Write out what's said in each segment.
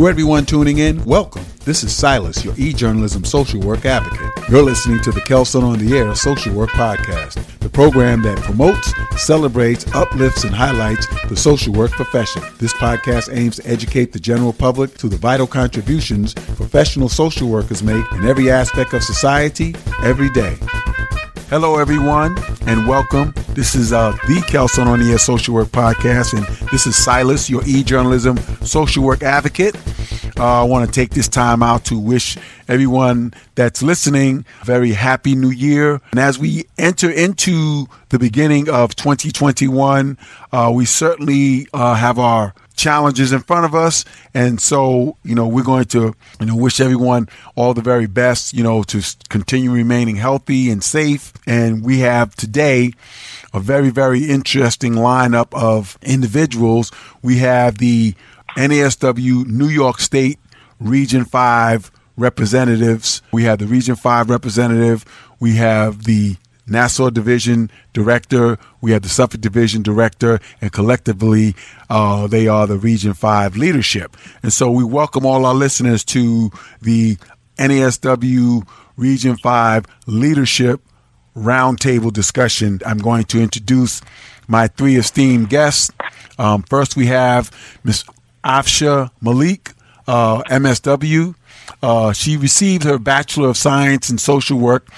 To everyone tuning in, welcome. This is Silas, your e-journalism social work advocate. You're listening to the Kelsunn on the Air Social Work Podcast, the program that promotes, celebrates, uplifts, and highlights the social work profession. This podcast aims to educate the general public to the vital contributions professional social workers make in every aspect of society, every day. Hello, everyone, and welcome. This is uh, the Kelsunn on the Air Social Work Podcast, and this is Silas, your e-journalism social work advocate. Uh, I want to take this time out to wish everyone that's listening a very happy new year. And as we enter into the beginning of 2021, uh, we certainly uh, have our challenges in front of us. And so, you know, we're going to, you know, wish everyone all the very best, you know, to continue remaining healthy and safe. And we have today a very, very interesting lineup of individuals. We have the NASW New York State Region 5 representatives. We have the Region 5 representative. We have the Nassau Division Director, we have the Suffolk Division Director, and collectively, uh, they are the Region 5 leadership. And so we welcome all our listeners to the NASW Region 5 Leadership Roundtable discussion. I'm going to introduce my three esteemed guests. Um, first, we have Ms. Afsha Malik, uh, MSW. Uh, she received her Bachelor of Science in Social Work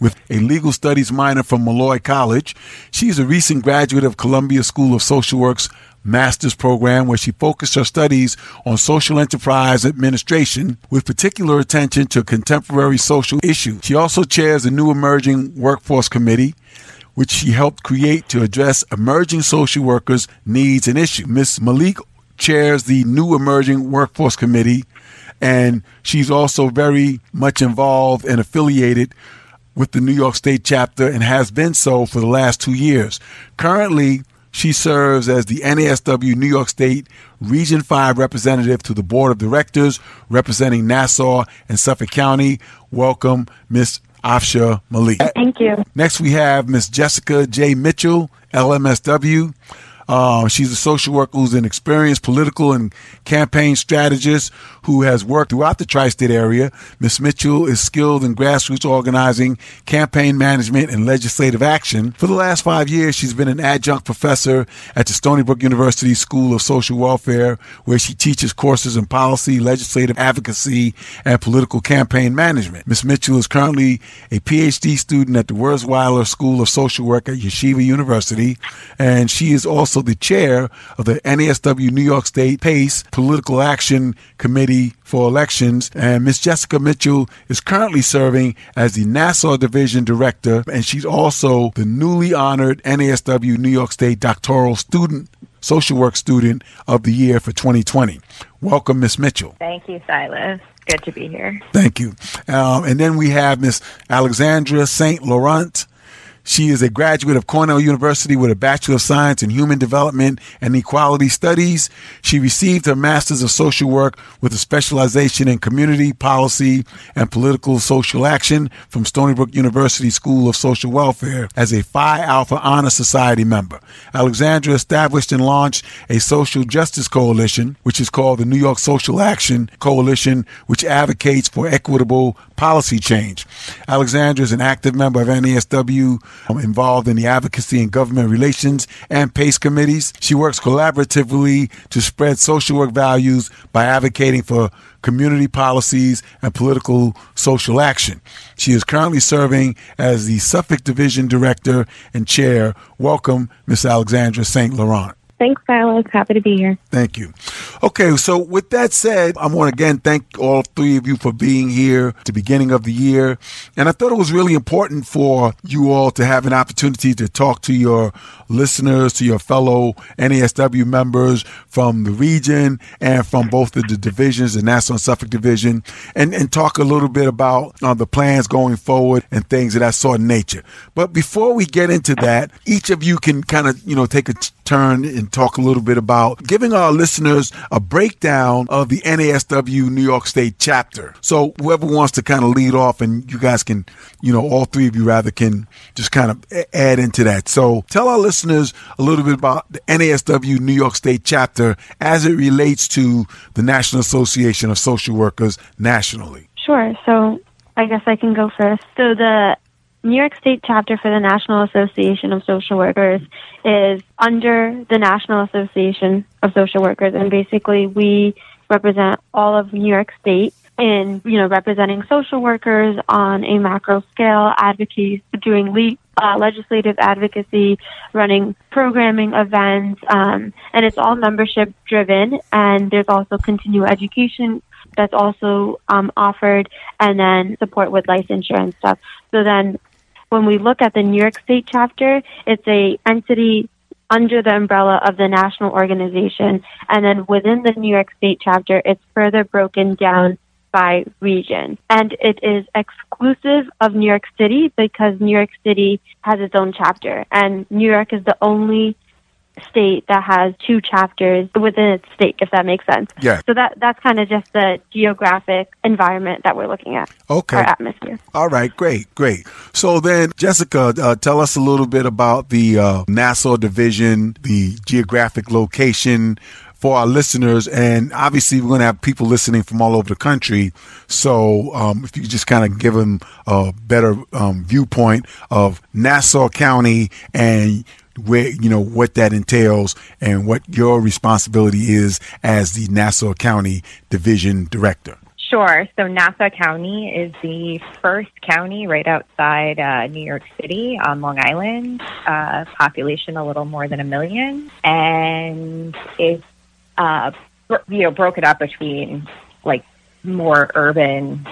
with a legal studies minor from Molloy College. She's a recent graduate of Columbia School of Social Work's master's program where she focused her studies on social enterprise administration with particular attention to contemporary social issues. She also chairs the new emerging workforce committee which she helped create to address emerging social workers' needs and issues. Ms. Malik chairs the new emerging workforce committee and she's also very much involved and affiliated with the New York State chapter and has been so for the last two years. Currently, she serves as the NASW New York State Region 5 representative to the Board of Directors representing Nassau and Suffolk County. Welcome, Ms. Afsha Malik. Thank you. Next, we have Ms. Jessica J. Mitchell, LMSW. Uh, she's a social worker who's an experienced political and campaign strategist who has worked throughout the tri-state area. Ms. Mitchell is skilled in grassroots organizing, campaign management, and legislative action. For the last five years, she's been an adjunct professor at the Stony Brook University School of Social Welfare, where she teaches courses in policy, legislative advocacy, and political campaign management. Ms. Mitchell is currently a PhD student at the Wurzweiler School of Social Work at Yeshiva University, and she is also the chair of the NASW New York State PACE Political Action Committee for Elections. And Ms. Jessica Mitchell is currently serving as the Nassau Division Director, and she's also the newly honored NASW New York State Doctoral Student Social Work Student of the Year for 2020. Welcome, Ms. Mitchell. Thank you, Silas. Good to be here. Thank you. Um, and then we have Ms. Alexandra St. Laurent. She is a graduate of Cornell University with a Bachelor of Science in Human Development and Equality Studies. She received her Master's of Social Work with a specialization in Community Policy and Political Social Action from Stony Brook University School of Social Welfare as a Phi Alpha Honor Society member. Alexandra established and launched a social justice coalition, which is called the New York Social Action Coalition, which advocates for equitable policy change. Alexandra is an active member of NASW involved in the advocacy and government relations and PACE committees. She works collaboratively to spread social work values by advocating for community policies and political social action. She is currently serving as the Suffolk Division Director and Chair. Welcome, Ms. Alexandra St. Laurent. Thanks, Silas. Happy to be here. Thank you. Okay, so with that said, I want to again thank all three of you for being here the beginning of the year. And I thought it was really important for you all to have an opportunity to talk to your listeners, to your fellow NASW members from the region and from both of the divisions, the Nassau and Suffolk division, and, and talk a little bit about uh, the plans going forward and things of that sort of nature. But before we get into that, each of you can kind of, you know, take a turn and talk a little bit about giving our listeners a breakdown of the NASW New York State chapter. So whoever wants to kind of lead off and you guys can, you know, all three of you rather can just kind of add into that. So tell our listeners a little bit about the NASW New York State chapter as it relates to the National Association of Social Workers nationally. Sure. So I guess I can go first. So the New York State chapter for the National Association of Social Workers is under the National Association of Social Workers, and basically we represent all of New York State in you know representing social workers on a macro scale, advocacy, doing le- uh, legislative advocacy, running programming events, um, and it's all membership driven. And there's also continuing education that's also um, offered, and then support with licensure and stuff. So then when we look at the New York State chapter, it's a entity under the umbrella of the national organization. And then within the New York State chapter, it's further broken down by region. And it is exclusive of New York City because New York City has its own chapter. And New York is the only state that has two chapters within its state, if that makes sense. Yeah. So that that's kind of just the geographic environment that we're looking at. Okay. Our atmosphere. All right, great, great. So then, Jessica, uh, tell us a little bit about the uh, Nassau division, the geographic location for our listeners. And obviously, we're going to have people listening from all over the country. So um, if you just kind of give them a better um, viewpoint of Nassau County and where you know what that entails and what your responsibility is as the Nassau County Division Director. Sure. So Nassau County is the first county right outside uh, New York City on Long Island. Uh, population a little more than a million, and it's uh, you know broken up between like more urban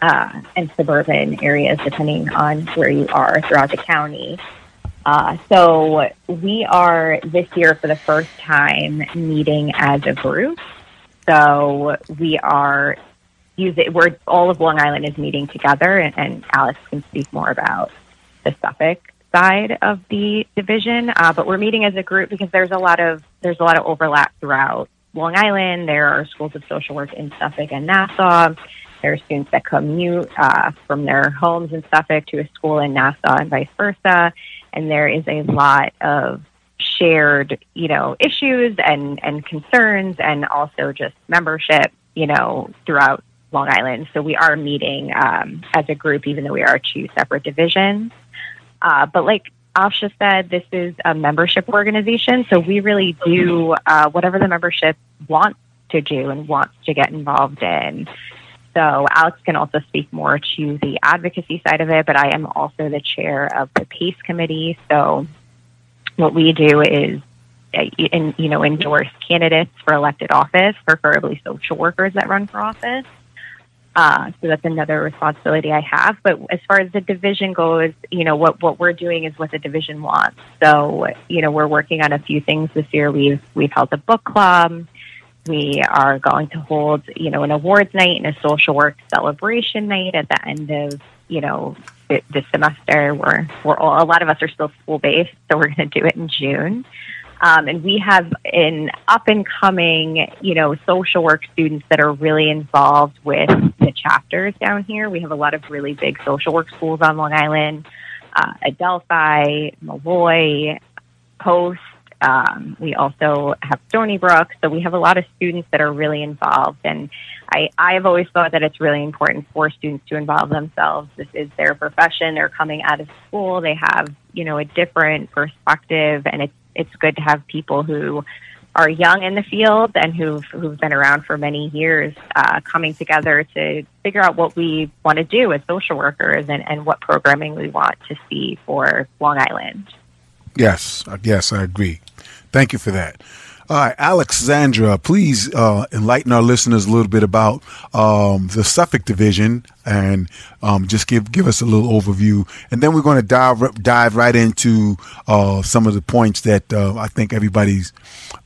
uh, and suburban areas, depending on where you are throughout the county. Uh, so we are this year for the first time meeting as a group. So we are using, we're, all of Long Island is meeting together and, and Alex can speak more about the Suffolk side of the division. Uh, but we're meeting as a group because there's a lot of, there's a lot of overlap throughout Long Island. There are schools of social work in Suffolk and Nassau. There are students that commute uh, from their homes in Suffolk to a school in Nassau and vice versa. And there is a lot of shared, you know, issues and, and concerns and also just membership, you know, throughout Long Island. So we are meeting um, as a group, even though we are two separate divisions. Uh, but like Asha said, this is a membership organization. So we really do uh, whatever the membership wants to do and wants to get involved in. So Alex can also speak more to the advocacy side of it, but I am also the chair of the PACE committee. So what we do is uh, in, you know endorse candidates for elected office, preferably social workers that run for office. Uh, so that's another responsibility I have. But as far as the division goes, you know what what we're doing is what the division wants. So you know we're working on a few things this year. We've we've held a book club. We are going to hold, you know, an awards night and a social work celebration night at the end of, you know, this semester. We're, we're all, a lot of us are still school based, so we're going to do it in June. Um, and we have an up and coming, you know, social work students that are really involved with the chapters down here. We have a lot of really big social work schools on Long Island, uh, Adelphi, Molloy, Post, um, we also have Stony Brook, so we have a lot of students that are really involved. And I, I've always thought that it's really important for students to involve themselves. This is their profession. They're coming out of school. They have, you know, a different perspective, and it's it's good to have people who are young in the field and who've who've been around for many years uh, coming together to figure out what we want to do as social workers and, and what programming we want to see for Long Island. Yes, yes, I agree. Thank you for that. All right, Alexandra, please uh, enlighten our listeners a little bit about um, the Suffolk Division and um, just give give us a little overview, and then we're going to dive dive right into uh, some of the points that uh, I think everybody's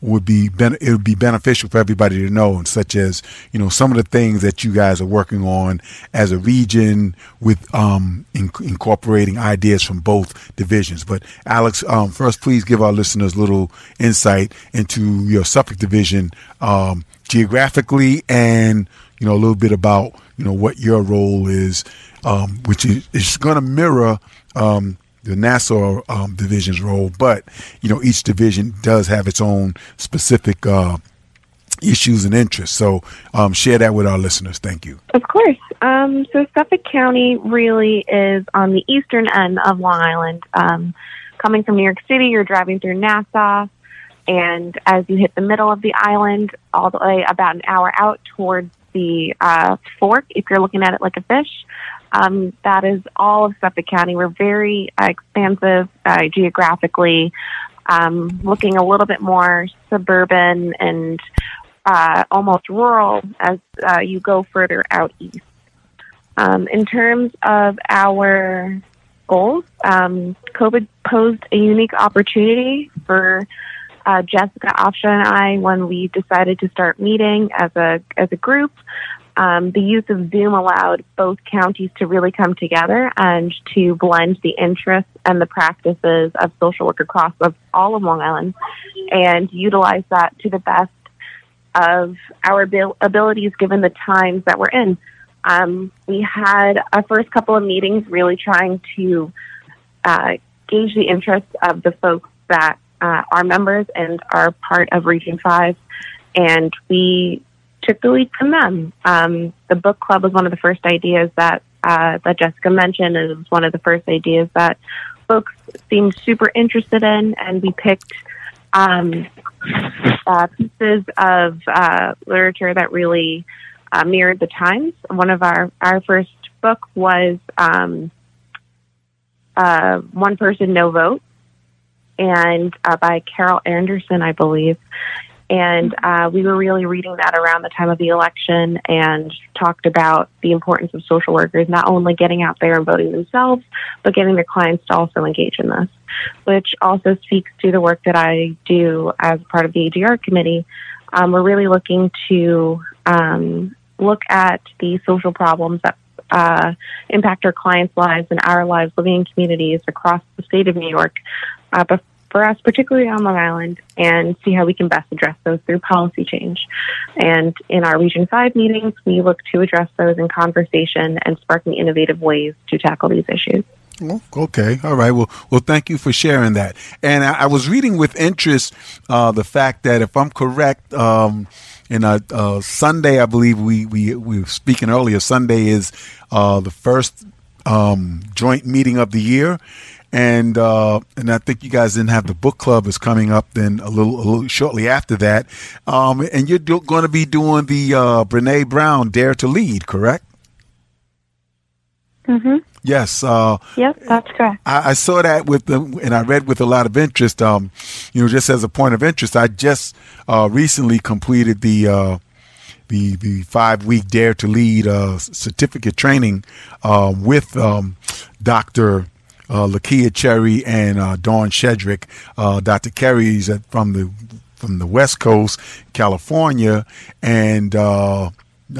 would be ben- it would be beneficial for everybody to know, such as you know some of the things that you guys are working on as a region with um, in- incorporating ideas from both divisions. But Alex, um, first, please give our listeners a little insight into your Suffolk division um, geographically, and you know a little bit about you know what your role is, um, which is, is going to mirror um, the Nassau um, division's role, but you know each division does have its own specific uh, issues and interests. So um, share that with our listeners. Thank you. Of course. Um, so Suffolk County really is on the eastern end of Long Island. Um, coming from New York City, you're driving through Nassau, and as you hit the middle of the island, all the way about an hour out towards the uh, fork, if you're looking at it like a fish, um, that is all of Suffolk County. We're very uh, expansive uh, geographically, um, looking a little bit more suburban and uh, almost rural as uh, you go further out east. Um, in terms of our goals, um, COVID posed a unique opportunity for uh, Jessica Afsha and I when we decided to start meeting as a as a group. Um, the use of Zoom allowed both counties to really come together and to blend the interests and the practices of social work across of all of Long Island and utilize that to the best of our abil- abilities given the times that we're in. Um, we had our first couple of meetings really trying to uh, gauge the interest of the folks that uh, members and are part of Region 5, and we took the lead from them. Um, the book club was one of the first ideas that uh, that Jessica mentioned, and it was one of the first ideas that folks seemed super interested in, and we picked um, uh, pieces of uh, literature that really uh, mirrored the times. One of our our first book was um, uh, One Person, No Vote, and uh, by Carol Anderson, I believe and uh, we were really reading that around the time of the election and talked about the importance of social workers not only getting out there and voting themselves, but getting their clients to also engage in this, which also speaks to the work that I do as part of the AGR committee. Um, we're really looking to um, look at the social problems that uh, impact our clients' lives and our lives living in communities across the state of New York. Uh, for us, particularly on Long Island, and see how we can best address those through policy change. And in our Region 5 meetings, we look to address those in conversation and sparking innovative ways to tackle these issues. Okay, all right. Well, well, thank you for sharing that. And I, I was reading with interest uh, the fact that, if I'm correct, um, in a, uh, Sunday, I believe we, we we were speaking earlier. Sunday is uh, the first um, joint meeting of the year, and uh, and I think you guys didn't have the book club is coming up then a little, a little shortly after that, um, and you're do- going to be doing the uh, Brene Brown Dare to Lead, correct? Mm-hmm. Yes. Uh, yep, that's correct. I, I, saw that with them, and I read with a lot of interest. Um, you know, just as a point of interest, I just uh, recently completed the uh, the the five week Dare to Lead uh, certificate training uh, with um, Doctor uh, Lakia Cherry and uh, Dawn Shedrick. Uh, Dr. Kerry's from the from the West Coast, California, and uh,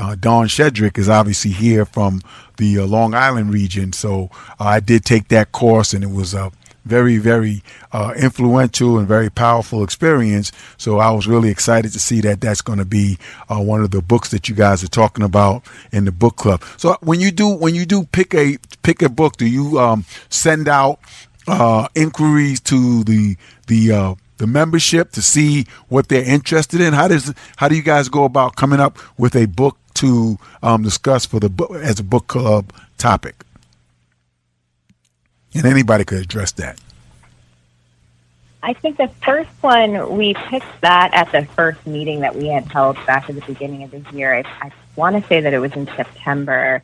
uh, Dawn Shedrick is obviously here from the uh, Long Island region. So uh, I did take that course, and it was a very, very uh, influential and very powerful experience. So I was really excited to see that that's going to be uh, one of the books that you guys are talking about in the book club. So when you do when you do pick a pick a book, do you um, send out uh, inquiries to the the uh, the membership to see what they're interested in? How does how do you guys go about coming up with a book to um, discuss for the as a book club topic? And anybody could address that. I think the first one, we picked that at the first meeting that we had held back at the beginning of the year. I, I want to say that it was in September.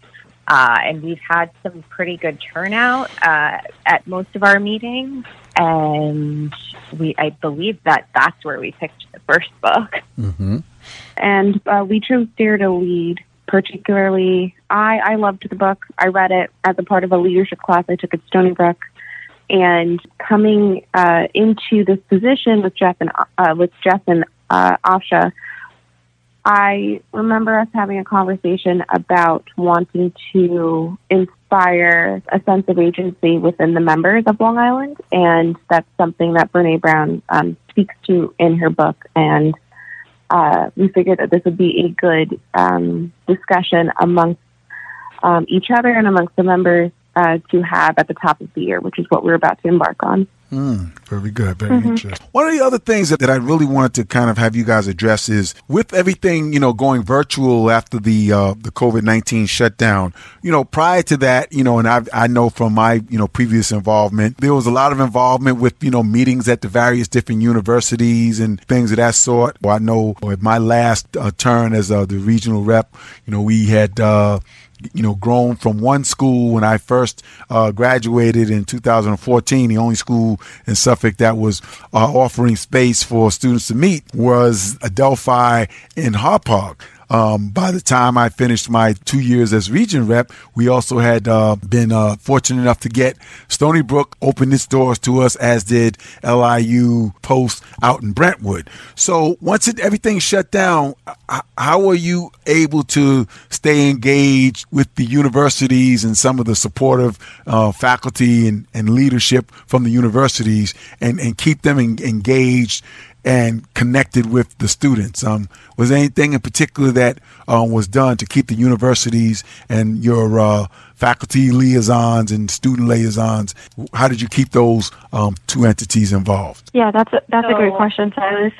Uh, and we've had some pretty good turnout uh, at most of our meetings. and we I believe that that's where we picked the first book. Mm-hmm. And uh, we chose Dare to Lead. Particularly, I I loved the book. I read it as a part of a leadership class I took at Stony Brook. And coming uh, into this position with Jeff and uh, with Jeff and uh, Asha, I remember us having a conversation about wanting to inspire a sense of agency within the members of Long Island, and that's something that Brene Brown um, speaks to in her book. And uh, we figured that this would be a good um, discussion amongst um, each other and amongst the members uh, to have at the top of the year, which is what we're about to embark on. Mm, very good. Very mm-hmm. interesting. One of the other things that, that I really wanted to kind of have you guys address is with everything, you know, going virtual after the, uh, the COVID-19 shutdown, you know, prior to that, you know, and I, I know from my, you know, previous involvement, there was a lot of involvement with, you know, meetings at the various different universities and things of that sort. Well, I know with my last uh, turn as uh, the regional rep, you know, we had, uh, you know, grown from one school when I first uh, graduated in 2014. The only school in Suffolk that was uh, offering space for students to meet was Adelphi in Hauppauge. Um, by the time I finished my two years as region rep, we also had uh, been uh, fortunate enough to get Stony Brook open its doors to us, as did LIU Post out in Brentwood. So once it, everything shut down, how are you able to stay engaged with the universities and some of the supportive uh, faculty and, and leadership from the universities and, and keep them en- engaged and connected with the students. Um, was there anything in particular that um, was done to keep the universities and your uh, faculty liaisons and student liaisons? How did you keep those um, two entities involved? Yeah, that's a, that's so, a great question, Silas.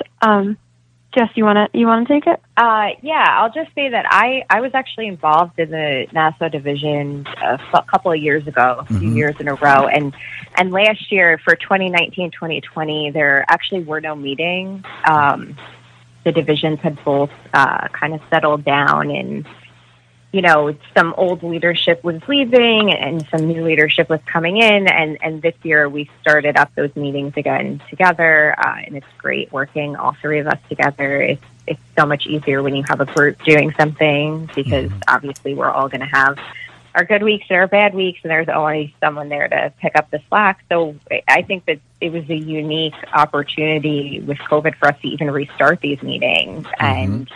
Jess, you want to you want to take it? Uh, yeah, I'll just say that I I was actually involved in the Nassau division a couple of years ago, a few mm-hmm. years in a row, and and last year for 2019 2020 there actually were no meetings. Um, the divisions had both uh, kind of settled down and you know, some old leadership was leaving and some new leadership was coming in. And, and this year we started up those meetings again together. Uh, and it's great working all three of us together. It's, it's so much easier when you have a group doing something because mm-hmm. obviously we're all going to have our good weeks and our bad weeks, and there's always someone there to pick up the slack. So I think that it was a unique opportunity with COVID for us to even restart these meetings mm-hmm. and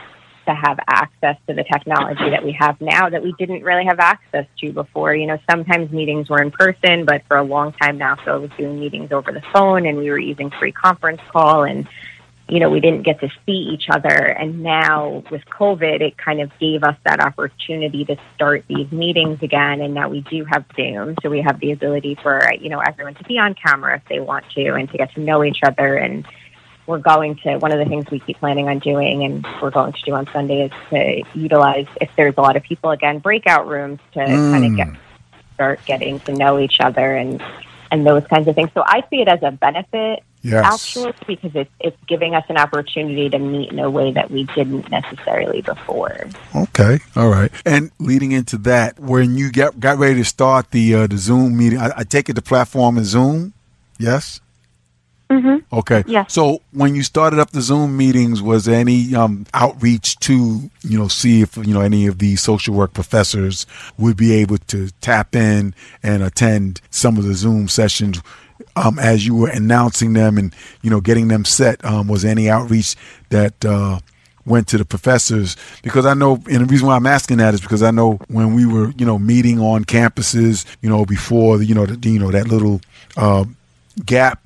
to have access to the technology that we have now that we didn't really have access to before. You know, sometimes meetings were in person, but for a long time now, so was doing meetings over the phone and we were using free conference call and you know, we didn't get to see each other. And now with COVID, it kind of gave us that opportunity to start these meetings again. And now we do have Zoom. So we have the ability for, you know, everyone to be on camera if they want to and to get to know each other and we're going to one of the things we keep planning on doing and we're going to do on Sunday is to utilize if there's a lot of people again breakout rooms to mm. kind of get start getting to know each other and and those kinds of things. So I see it as a benefit yes. actually because it's it's giving us an opportunity to meet in a way that we didn't necessarily before. Okay, all right. And leading into that, when you get got ready to start the uh, the Zoom meeting, I, I take it the platform is Zoom. Yes. Mm-hmm. Okay. Yeah. So when you started up the Zoom meetings, was there any um, outreach to you know see if you know any of the social work professors would be able to tap in and attend some of the Zoom sessions? Um, as you were announcing them and you know getting them set, um, was any outreach that uh, went to the professors because I know, and the reason why I'm asking that is because I know when we were, you know, meeting on campuses, you know, before, you know, the, you know, that little uh, gap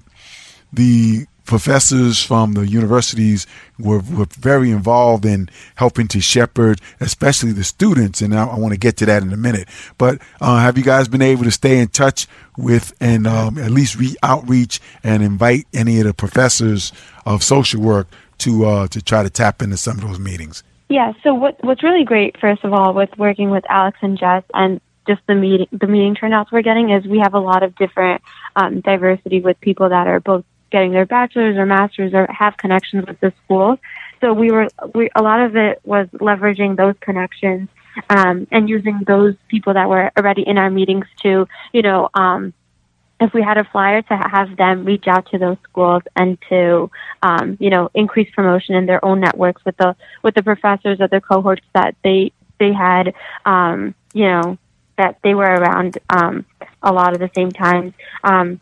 the professors from the universities were, were very involved in helping to shepherd, especially the students. And I, I want to get to that in a minute. But uh, have you guys been able to stay in touch with and um, at least re- outreach and invite any of the professors of social work to uh, to try to tap into some of those meetings? Yeah. So what what's really great, first of all, with working with Alex and Jess and just the meeting the meeting turnouts we're getting is we have a lot of different um, diversity with people that are both getting their bachelor's or master's or have connections with the school. So we were, we, a lot of it was leveraging those connections um, and using those people that were already in our meetings to, you know, um, if we had a flyer to have them reach out to those schools and to um, you know increase promotion in their own networks with the with the professors of the cohorts that they they had um, you know that they were around um, a lot of the same times. Um,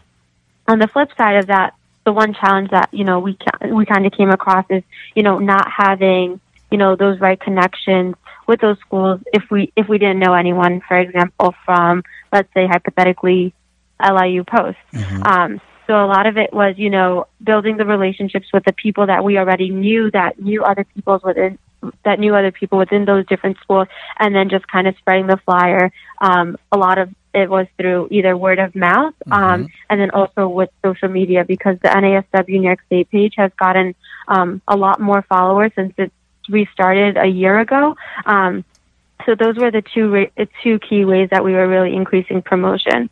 on the flip side of that, the one challenge that you know we we kind of came across is you know not having you know those right connections with those schools if we if we didn't know anyone, for example, from let's say hypothetically LIU Post. Mm-hmm. Um, so a lot of it was, you know, building the relationships with the people that we already knew that knew other people's within that knew other people within those different schools, and then just kind of spreading the flyer. Um, a lot of it was through either word of mouth, um, mm-hmm. and then also with social media because the NASW New York State page has gotten um, a lot more followers since it restarted a year ago. Um, so those were the two re- two key ways that we were really increasing promotion.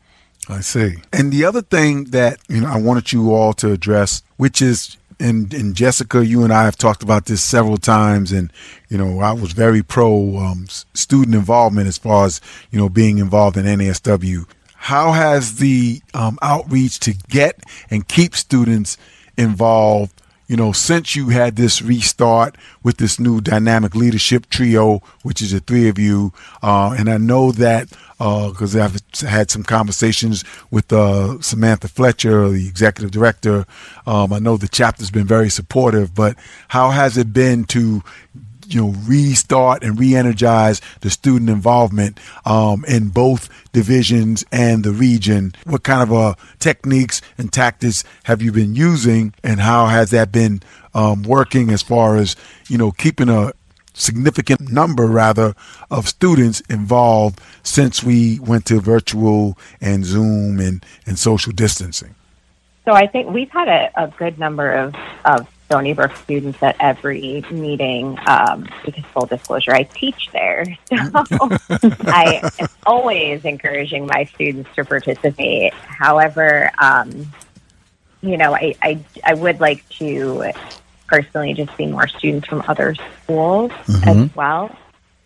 I see. And the other thing that you know I wanted you all to address, which is and, and Jessica, you and I have talked about this several times, and you know I was very pro um, student involvement as far as you know being involved in NASW. How has the um, outreach to get and keep students involved you know, since you had this restart with this new dynamic leadership trio, which is the three of you, uh, and I know that because uh, I've had some conversations with uh, Samantha Fletcher, the executive director. Um, I know the chapter's been very supportive, but how has it been to you know restart and re-energize the student involvement um, in both divisions and the region. What kind of uh, techniques and tactics have you been using and how has that been um, working as far as you know keeping a significant number rather of students involved since we went to virtual and zoom and, and social distancing? So I think we've had a, a good number of, of Stony Brook students at every meeting um, because full disclosure, I teach there. So I am always encouraging my students to participate. However, um, you know, I, I, I would like to personally just see more students from other schools mm-hmm. as well.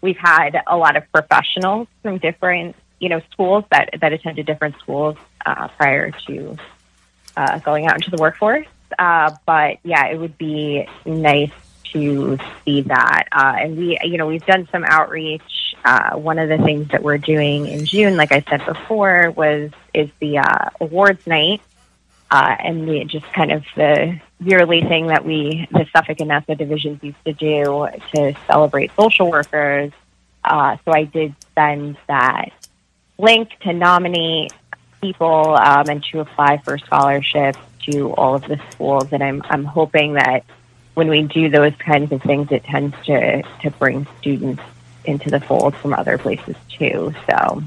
We've had a lot of professionals from different, you know, schools that, that attended different schools uh, prior to uh, going out into the workforce. Uh, but yeah, it would be nice to see that. Uh, and we, you know, we've done some outreach. Uh, one of the things that we're doing in June, like I said before, was is the uh, awards night, uh, and the, just kind of the yearly thing that we, the Suffolk and Nassau divisions, used to do to celebrate social workers. Uh, so I did send that link to nominate people um, and to apply for scholarships to all of the schools. And I'm I'm hoping that when we do those kinds of things, it tends to to bring students into the fold from other places too. So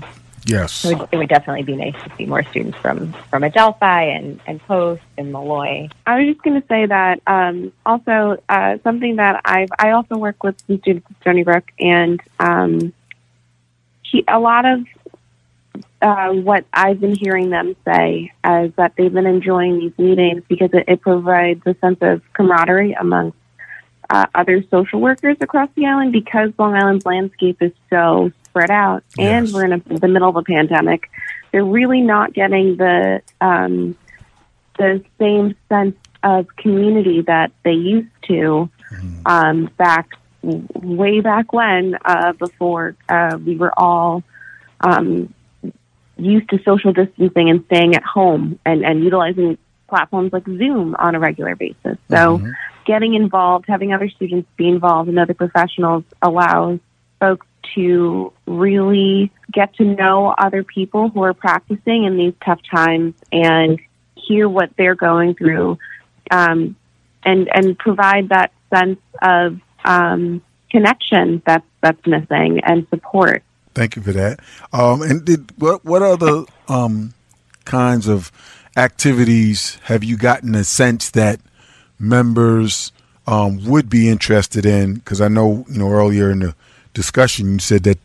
yes, it would, it would definitely be nice to see more students from from Adelphi and and Post and Molloy. I was just going to say that um, also uh, something that I've I also work with some students at Stony Brook and. Um, he, a lot of uh, what I've been hearing them say is that they've been enjoying these meetings because it, it provides a sense of camaraderie amongst uh, other social workers across the island because Long Island's landscape is so spread out yes. and we're in a, the middle of a pandemic. They're really not getting the um, the same sense of community that they used to mm. um, back way back when uh, before uh, we were all um, used to social distancing and staying at home and, and utilizing platforms like Zoom on a regular basis. So mm-hmm. getting involved, having other students be involved and other professionals allows folks to really get to know other people who are practicing in these tough times and hear what they're going through um, and and provide that sense of um, connection that's that's missing and support. Thank you for that. Um, and did what what other um, kinds of activities have you gotten a sense that members um, would be interested in? Because I know you know earlier in the discussion you said that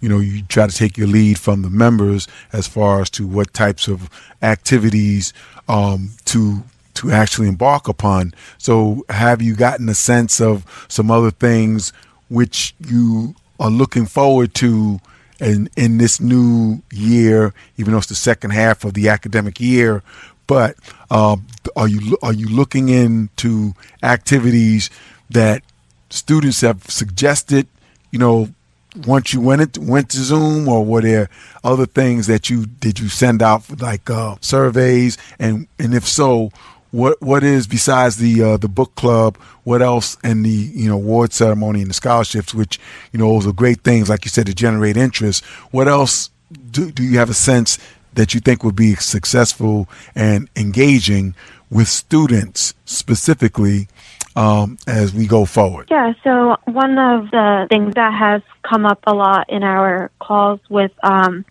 you know you try to take your lead from the members as far as to what types of activities um, to to actually embark upon. So have you gotten a sense of some other things which you are looking forward to in in this new year, even though it's the second half of the academic year. But um, are you are you looking into activities that students have suggested? You know, once you went it went to Zoom, or were there other things that you did you send out like uh, surveys? And and if so, what what is besides the uh, the book club? What else in the you know award ceremony and the scholarships, which you know those are great things, like you said, to generate interest. What else do do you have a sense that you think would be successful and engaging with students specifically um, as we go forward? Yeah, so one of the things that has come up a lot in our calls with um,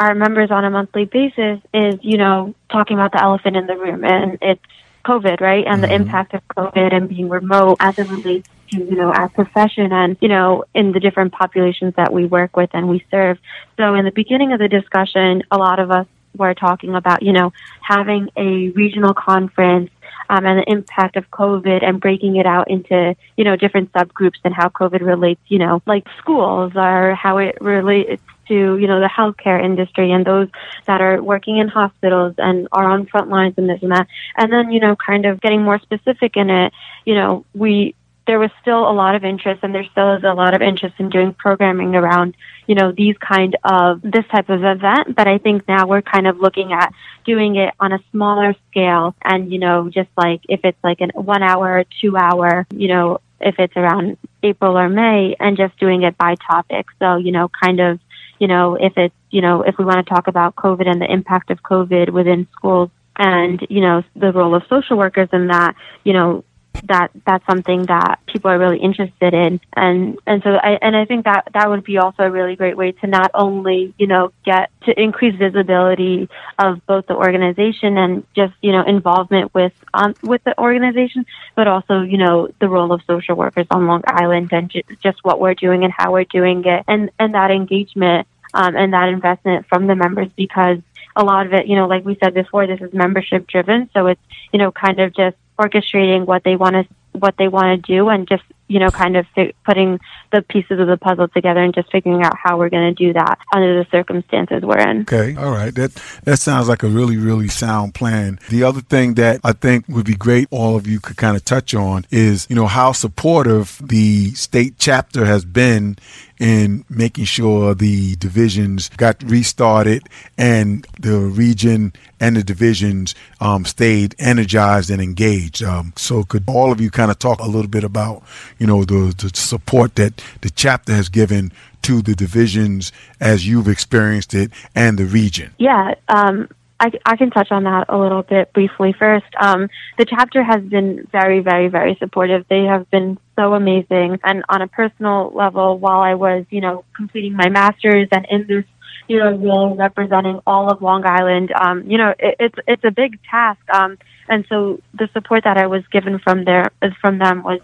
our members on a monthly basis is, you know, talking about the elephant in the room, and it's COVID, right? And mm-hmm. the impact of COVID and being remote as it relates to, you know, our profession and, you know, in the different populations that we work with and we serve. So in the beginning of the discussion, a lot of us were talking about, you know, having a regional conference um, and the impact of COVID and breaking it out into, you know, different subgroups and how COVID relates, you know, like schools or how it relates to, you know, the healthcare industry and those that are working in hospitals and are on front lines and this and that. And then, you know, kind of getting more specific in it, you know, we, there was still a lot of interest and there still is a lot of interest in doing programming around, you know, these kind of, this type of event. But I think now we're kind of looking at doing it on a smaller scale and, you know, just like if it's like an one hour, two hour, you know, if it's around April or May and just doing it by topic. So, you know, kind of you know, if it's, you know, if we want to talk about COVID and the impact of COVID within schools and, you know, the role of social workers in that, you know, that that's something that people are really interested in and and so I and I think that that would be also a really great way to not only you know get to increase visibility of both the organization and just you know involvement with um, with the organization but also you know the role of social workers on Long Island and ju- just what we're doing and how we're doing it and and that engagement um, and that investment from the members because a lot of it, you know, like we said before, this is membership driven. So it's, you know, kind of just orchestrating what they want to what they want to do and just you know kind of fi- putting the pieces of the puzzle together and just figuring out how we're going to do that under the circumstances we're in. Okay all right. That that sounds like a really really sound plan. The other thing that i think would be great all of you could kind of touch on is you know how supportive the state chapter has been in making sure the divisions got restarted and the region and the divisions um, stayed energized and engaged. Um, so, could all of you kind of talk a little bit about, you know, the, the support that the chapter has given to the divisions as you've experienced it and the region? Yeah. Um, I, I, can touch on that a little bit briefly. First, um, the chapter has been very, very, very supportive. They have been so amazing. And on a personal level, while I was, you know, completing my master's and in this, you know, role representing all of Long Island, um, you know, it, it's it's a big task. Um, and so the support that I was given from there from them was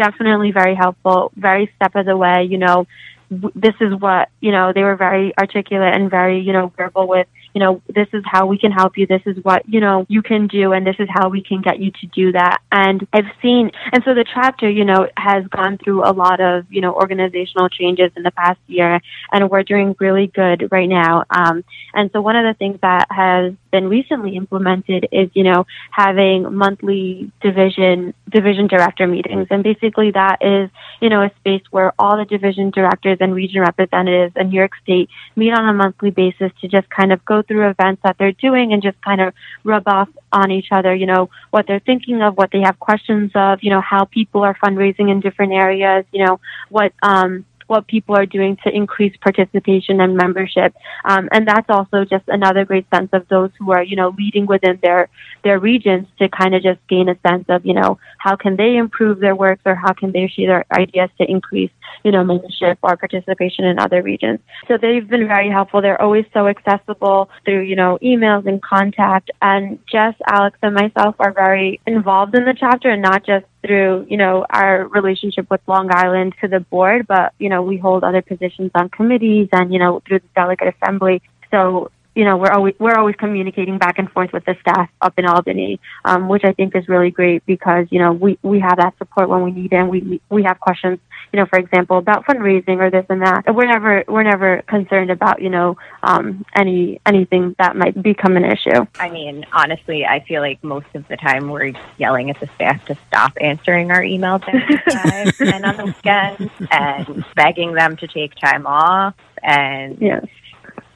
definitely very helpful. Very step of the way, you know, this is what you know. They were very articulate and very, you know, verbal with you know, this is how we can help you. This is what, you know, you can do and this is how we can get you to do that. And I've seen, and so the chapter, you know, has gone through a lot of, you know, organizational changes in the past year and we're doing really good right now. Um, and so one of the things that has been recently implemented is, you know, having monthly division, division director meetings. And basically that is, you know, a space where all the division directors and region representatives in New York State meet on a monthly basis to just kind of go through events that they're doing and just kind of rub off on each other, you know, what they're thinking of, what they have questions of, you know, how people are fundraising in different areas, you know, what, um, what people are doing to increase participation and membership. Um, and that's also just another great sense of those who are, you know, leading within their, their regions to kind of just gain a sense of, you know, how can they improve their work or how can they share their ideas to increase, you know, membership or participation in other regions. So they've been very helpful. They're always so accessible through, you know, emails and contact. And Jess, Alex, and myself are very involved in the chapter and not just through, you know, our relationship with Long Island to the board, but, you know, we hold other positions on committees and, you know, through the delegate assembly. So, you know, we're always we're always communicating back and forth with the staff up in Albany, um, which I think is really great because you know we we have that support when we need it. and We we have questions, you know, for example, about fundraising or this and that. We're never we're never concerned about you know um, any anything that might become an issue. I mean, honestly, I feel like most of the time we're yelling at the staff to stop answering our emails and on the weekends and begging them to take time off and yes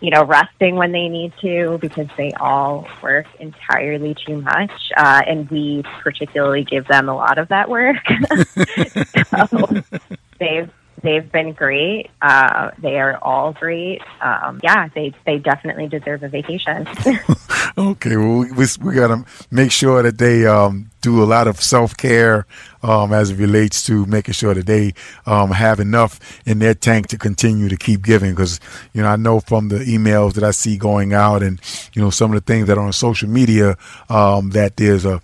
you know, resting when they need to because they all work entirely too much. Uh, and we particularly give them a lot of that work. so they've they've been great. Uh, they are all great. Um, yeah, they they definitely deserve a vacation. okay, well, we, we, got to make sure that they um, do a lot of self care um, as it relates to making sure that they um, have enough in their tank to continue to keep giving. Because you know, I know from the emails that I see going out, and you know, some of the things that are on social media, um, that there's a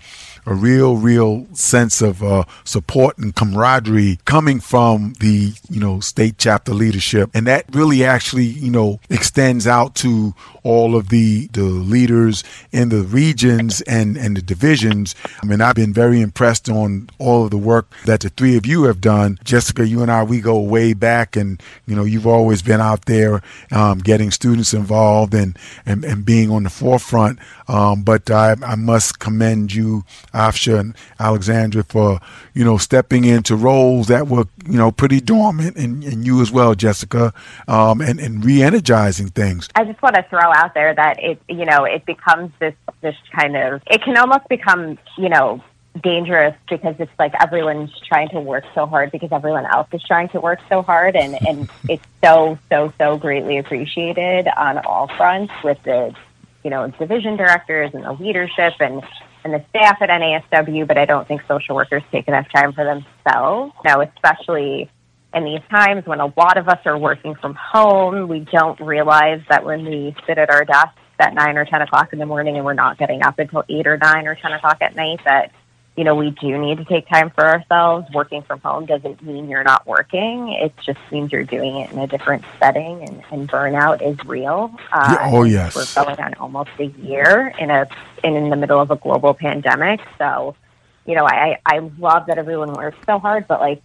a real, real sense of uh, support and camaraderie coming from the, you know, state chapter leadership. And that really actually, you know, extends out to all of the, the leaders in the regions and, and the divisions. I mean, I've been very impressed on all of the work that the three of you have done. Jessica, you and I, we go way back and, you know, you've always been out there um, getting students involved and, and, and being on the forefront. Um, but I, I must commend you, Afsha and Alexandra, for, you know, stepping into roles that were, you know, pretty dormant and, and you as well, Jessica, um, and, and re-energizing things. I just want to throw out there that it you know it becomes this this kind of it can almost become you know dangerous because it's like everyone's trying to work so hard because everyone else is trying to work so hard and and it's so so so greatly appreciated on all fronts with the you know division directors and the leadership and and the staff at NASW but I don't think social workers take enough time for themselves. Now especially in these times when a lot of us are working from home, we don't realize that when we sit at our desks at nine or ten o'clock in the morning and we're not getting up until eight or nine or ten o'clock at night that you know we do need to take time for ourselves. Working from home doesn't mean you're not working. It just means you're doing it in a different setting and, and burnout is real. Uh, oh yes. we're going on almost a year in a in, in the middle of a global pandemic. So you know i i love that everyone works so hard but like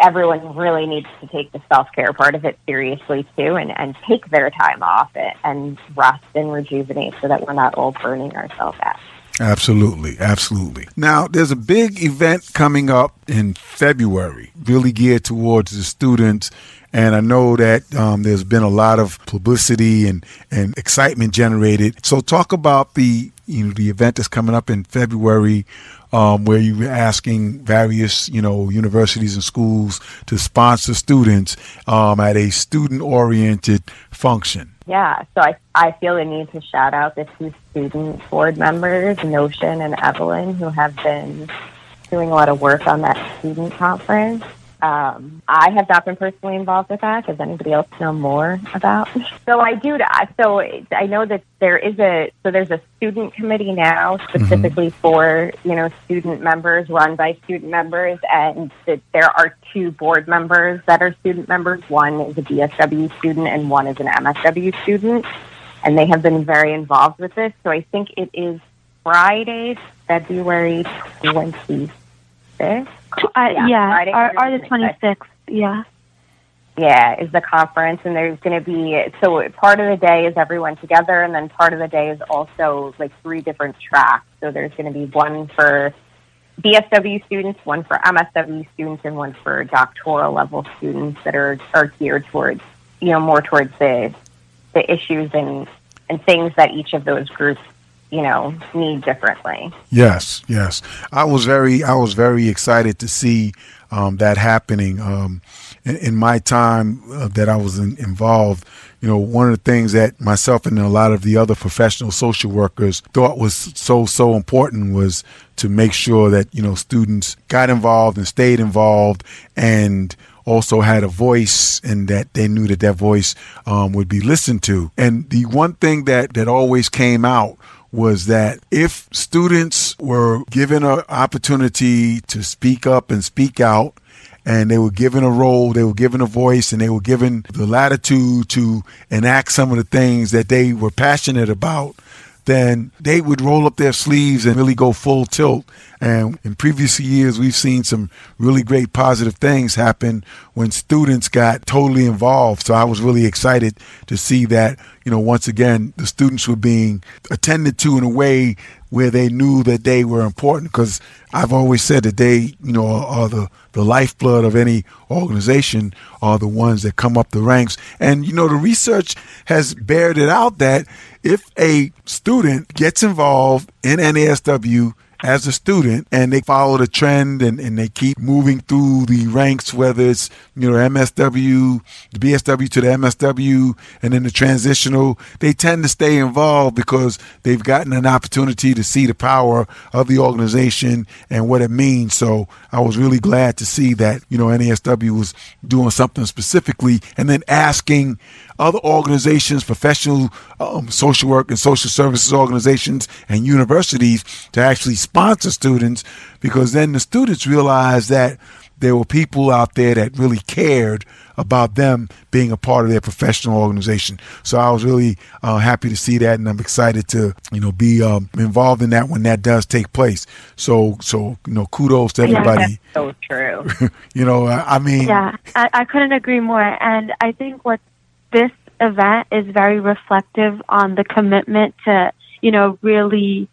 everyone really needs to take the self care part of it seriously too, and and take their time off it and rest and rejuvenate so that we're not all burning ourselves out. Absolutely, absolutely. Now, there's a big event coming up in February, really geared towards the students. And I know that um, there's been a lot of publicity and, and excitement generated. So, talk about the you know the event that's coming up in February um, where you were asking various, you know, universities and schools to sponsor students um, at a student-oriented function. Yeah, so I, I feel the need to shout out the two student board members, Notion and Evelyn, who have been doing a lot of work on that student conference. Um, I have not been personally involved with that. Does anybody else know more about? So I do. So I know that there is a so there's a student committee now specifically mm-hmm. for you know student members run by student members, and that there are two board members that are student members. One is a BSW student, and one is an MSW student, and they have been very involved with this. So I think it is Friday, February twenty fifth uh, yeah, yeah are, are the 26th. Yeah. Yeah, is the conference, and there's going to be so part of the day is everyone together, and then part of the day is also like three different tracks. So there's going to be one for BSW students, one for MSW students, and one for doctoral level students that are are geared towards you know more towards the the issues and and things that each of those groups you know need differently. Yes, yes. I was very I was very excited to see um, that happening. Um, in, in, my time uh, that I was in, involved, you know, one of the things that myself and a lot of the other professional social workers thought was so so important was to make sure that you know students got involved and stayed involved and also had a voice and that they knew that their voice um, would be listened to. And the one thing that that always came out was that if students were given an opportunity to speak up and speak out and they were given a role, they were given a voice, and they were given the latitude to enact some of the things that they were passionate about, then they would roll up their sleeves and really go full tilt. And in previous years, we've seen some really great positive things happen when students got totally involved. So I was really excited to see that, you know, once again, the students were being attended to in a way where they knew that they were important because I've always said that they, you know, are the, the lifeblood of any organization are the ones that come up the ranks. And, you know, the research has bared it out that if a student gets involved in NASW as a student and they follow the trend and, and they keep moving through the ranks, whether it's, you know, MSW, the BSW to the MSW, and then the transitional, they tend to stay involved because they've gotten an opportunity to see the power of the organization and what it means. So I was really glad to see that, you know, NASW was doing something specifically and then asking other organizations, professional um, social work and social services organizations and universities to actually sponsor students because then the students realized that there were people out there that really cared about them being a part of their professional organization. So I was really uh, happy to see that, and I'm excited to you know be um, involved in that when that does take place. So so you know kudos to everybody. Yeah, so true. you know I, I mean yeah I, I couldn't agree more, and I think what this event is very reflective on the commitment to you know really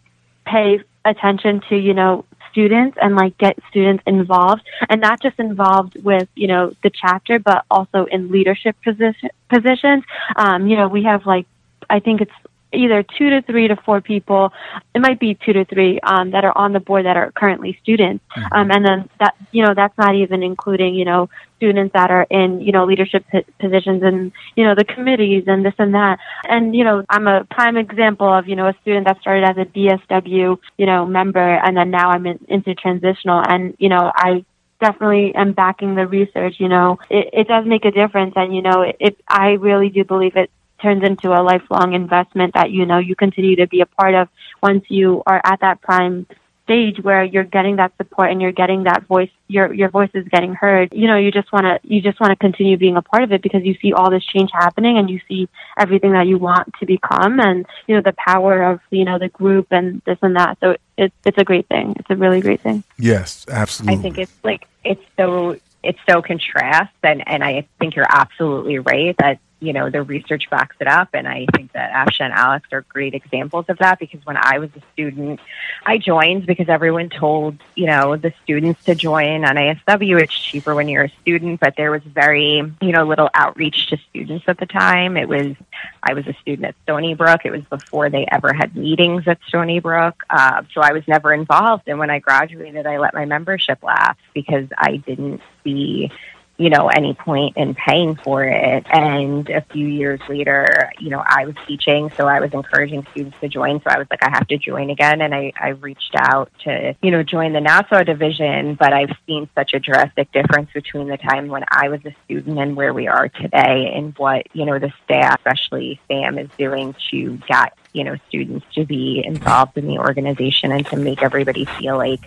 pay attention to you know students and like get students involved. And not just involved with you know the chapter but also in leadership position, positions. Um, you know we have like i think it's either two to three to four people. It might be two to three um, that are on the board that are currently students. Mm-hmm. um, and then that you know that's not even including you know students that are in you know leadership p- positions and you know the committees and this and that. And you know i'm a prime example of you know a student that started as a bsw you know member and then now i'm in, into transitional. And you know i definitely am backing the research you know. It, it does make a difference and you know it, it i really do believe it turns into a lifelong investment that you know you continue to be a part of once you are at that prime stage where you're getting that support and you're getting that voice your your voice is getting heard. You know you just want to you just want to continue being a part of it because you see all this change happening and you see everything that you want to become and you know the power of you know the group and this and that. So it's it's a great thing. It's a really great thing. Yes absolutely. i think it's like it's so it's so contrast and and i think you're absolutely right that you know, the research backs it up. And I think that Afsha and Alex are great examples of that because when I was a student, I joined because everyone told, you know, the students to join NASW. It's cheaper when you're a student, but there was very, you know, little outreach to students at the time. It was, I was a student at Stony Brook. It was before they ever had meetings at Stony Brook. Uh, so I was never involved. And when I graduated, I let my membership lapse because I didn't see you know, any point in paying for it. And a few years later, you know, I was teaching, so I was encouraging students to join. So I was like, I have to join again. And I, I reached out to, you know, join the Nassau division, but I've seen such a drastic difference between the time when I was a student and where we are today and what, you know, the staff, especially Sam, is doing to get, you know, students to be involved in the organization and to make everybody feel like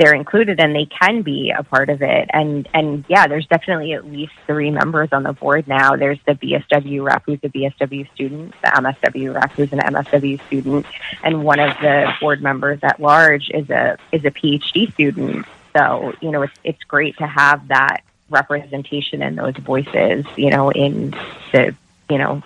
they're included and they can be a part of it. And and yeah, there's definitely at least three members on the board now. There's the BSW rep who's a BSW student, the MSW rep who's an MSW student, and one of the board members at large is a is a PhD student. So you know, it's it's great to have that representation and those voices. You know, in the you know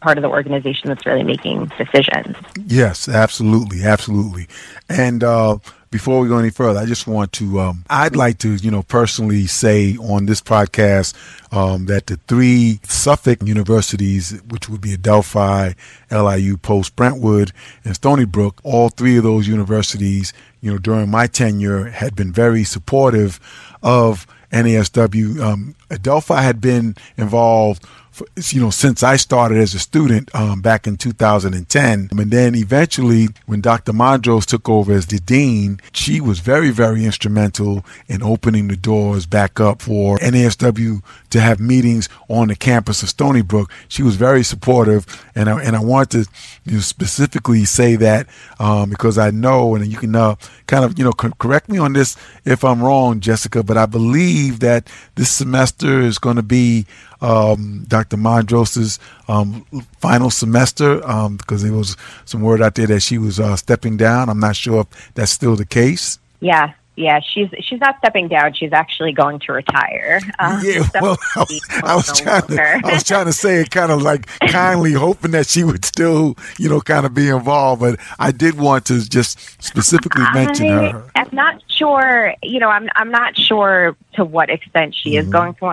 part of the organization that's really making decisions. Yes, absolutely, absolutely, and. uh before we go any further, I just want to, um, I'd like to, you know, personally say on this podcast um, that the three Suffolk universities, which would be Adelphi, LIU, Post Brentwood, and Stony Brook, all three of those universities, you know, during my tenure had been very supportive of NASW. Um, Adelphi had been involved you know, since I started as a student um, back in 2010. And then eventually, when Dr. Mondros took over as the dean, she was very, very instrumental in opening the doors back up for NASW to have meetings on the campus of Stony Brook. She was very supportive, and I, and I want to you know, specifically say that um, because I know, and you can uh, kind of you know correct me on this if I'm wrong, Jessica, but I believe that this semester is going to be um, Dr. Mondros's um, final semester because um, there was some word out there that she was uh, stepping down. I'm not sure if that's still the case. Yeah, yeah, she's she's not stepping down. She's actually going to retire. Um, yeah, well, I, I was trying to I was trying to say it kind of like kindly, hoping that she would still, you know, kind of be involved. But I did want to just specifically mention I, her. I'm not sure. You know, I'm I'm not sure to what extent she mm-hmm. is going to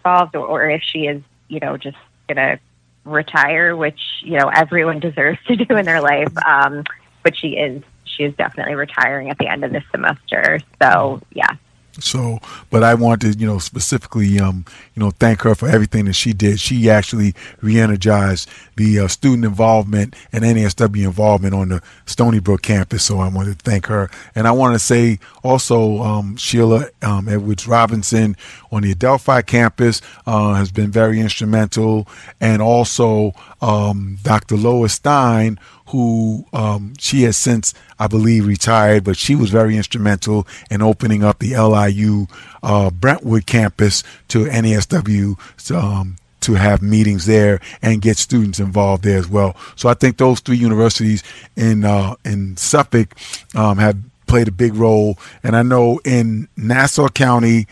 involved or, or if she is, you know, just going to retire, which, you know, everyone deserves to do in their life. Um, but she is, she is definitely retiring at the end of this semester. So, yeah. So, but I want to, you know, specifically, um, you know, thank her for everything that she did. She actually re-energized the uh, student involvement and NASW involvement on the Stony Brook campus. So I want to thank her, and I want to say also um, Sheila um, Edwards Robinson on the Adelphi campus uh, has been very instrumental, and also um, Dr. Lois Stein who um, she has since, I believe, retired, but she was very instrumental in opening up the LIU uh, Brentwood campus to NASW. Um, to have meetings there and get students involved there as well. So I think those three universities in uh, in Suffolk um, have played a big role. And I know in Nassau County,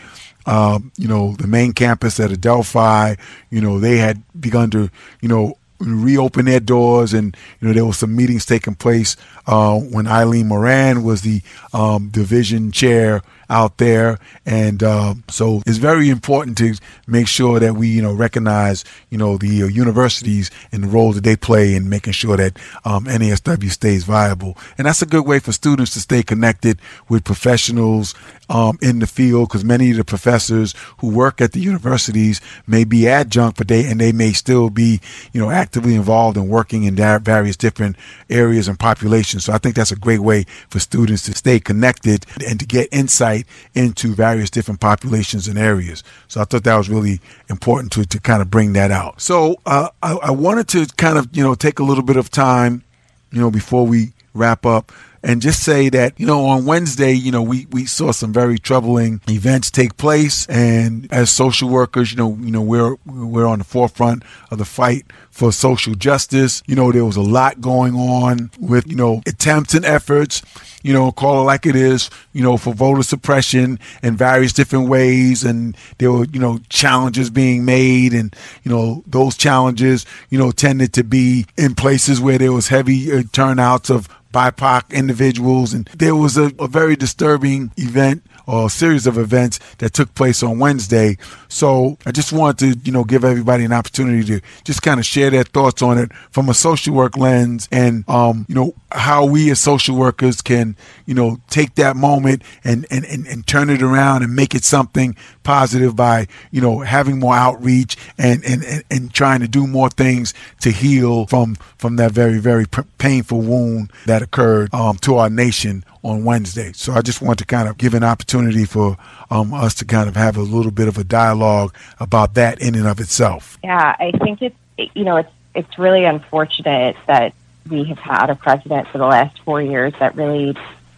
um, you know, the main campus at Adelphi, you know, they had begun to, you know, reopen their doors and you know there were some meetings taking place uh, when Eileen Moran was the um, division chair out there. And uh, so it's very important to make sure that we, you know, recognize, you know, the uh, universities and the role that they play in making sure that um, NASW stays viable. And that's a good way for students to stay connected with professionals um, in the field because many of the professors who work at the universities may be adjunct, but they and they may still be, you know, actively involved in working in various different areas and populations. So I think that's a great way for students to stay connected and to get insight into various different populations and areas. So I thought that was really important to, to kind of bring that out. So uh, I, I wanted to kind of, you know, take a little bit of time, you know, before we wrap up and just say that you know on Wednesday, you know we we saw some very troubling events take place, and as social workers, you know you know we're we're on the forefront of the fight for social justice. You know there was a lot going on with you know attempts and efforts you know, call it like it is, you know, for voter suppression in various different ways. And there were, you know, challenges being made. And, you know, those challenges, you know, tended to be in places where there was heavy uh, turnouts of BIPOC individuals. And there was a, a very disturbing event or series of events that took place on Wednesday. So I just wanted to, you know, give everybody an opportunity to just kind of share their thoughts on it from a social work lens and, um, you know, how we as social workers can, you know, take that moment and, and, and, and turn it around and make it something positive by, you know, having more outreach and, and, and, and trying to do more things to heal from, from that very, very p- painful wound that occurred um, to our nation on Wednesday. So I just want to kind of give an opportunity for um, us to kind of have a little bit of a dialogue about that in and of itself. Yeah, I think it's you know it's it's really unfortunate that we have had a president for the last four years that really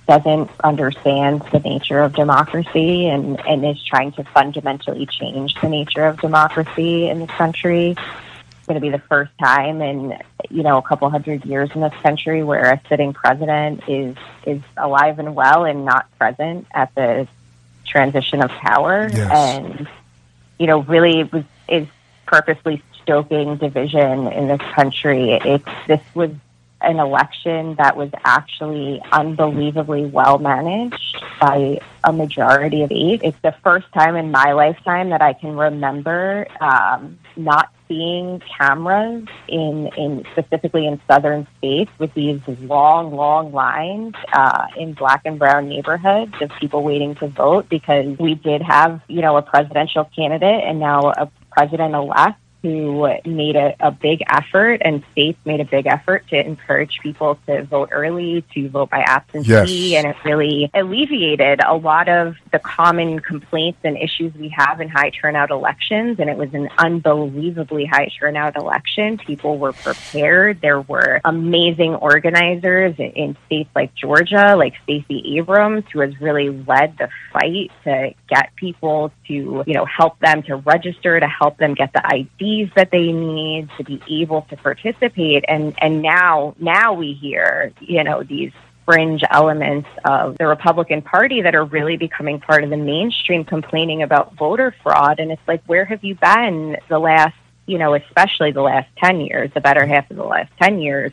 doesn't understand the nature of democracy and, and is trying to fundamentally change the nature of democracy in this country going to be the first time in you know a couple hundred years in this country where a sitting president is is alive and well and not present at the transition of power yes. and you know really was is purposely stoking division in this country it's this was an election that was actually unbelievably well managed by a majority of eight. It's the first time in my lifetime that I can remember um, not seeing cameras in, in specifically in southern states with these long, long lines uh, in black and brown neighborhoods of people waiting to vote because we did have, you know, a presidential candidate and now a president elect who made a, a big effort and states made a big effort to encourage people to vote early, to vote by absentee, Yes. and it really alleviated a lot of the common complaints and issues we have in high turnout elections. And it was an unbelievably high turnout election. People were prepared. There were amazing organizers in, in states like Georgia, like Stacey Abrams, who has really led the fight to get people to, you know, help them to register, to help them get the IDs that they need to be able to participate. And and now now we hear, you know, these fringe elements of the Republican Party that are really becoming part of the mainstream complaining about voter fraud. And it's like, where have you been the last, you know, especially the last 10 years, the better half of the last 10 years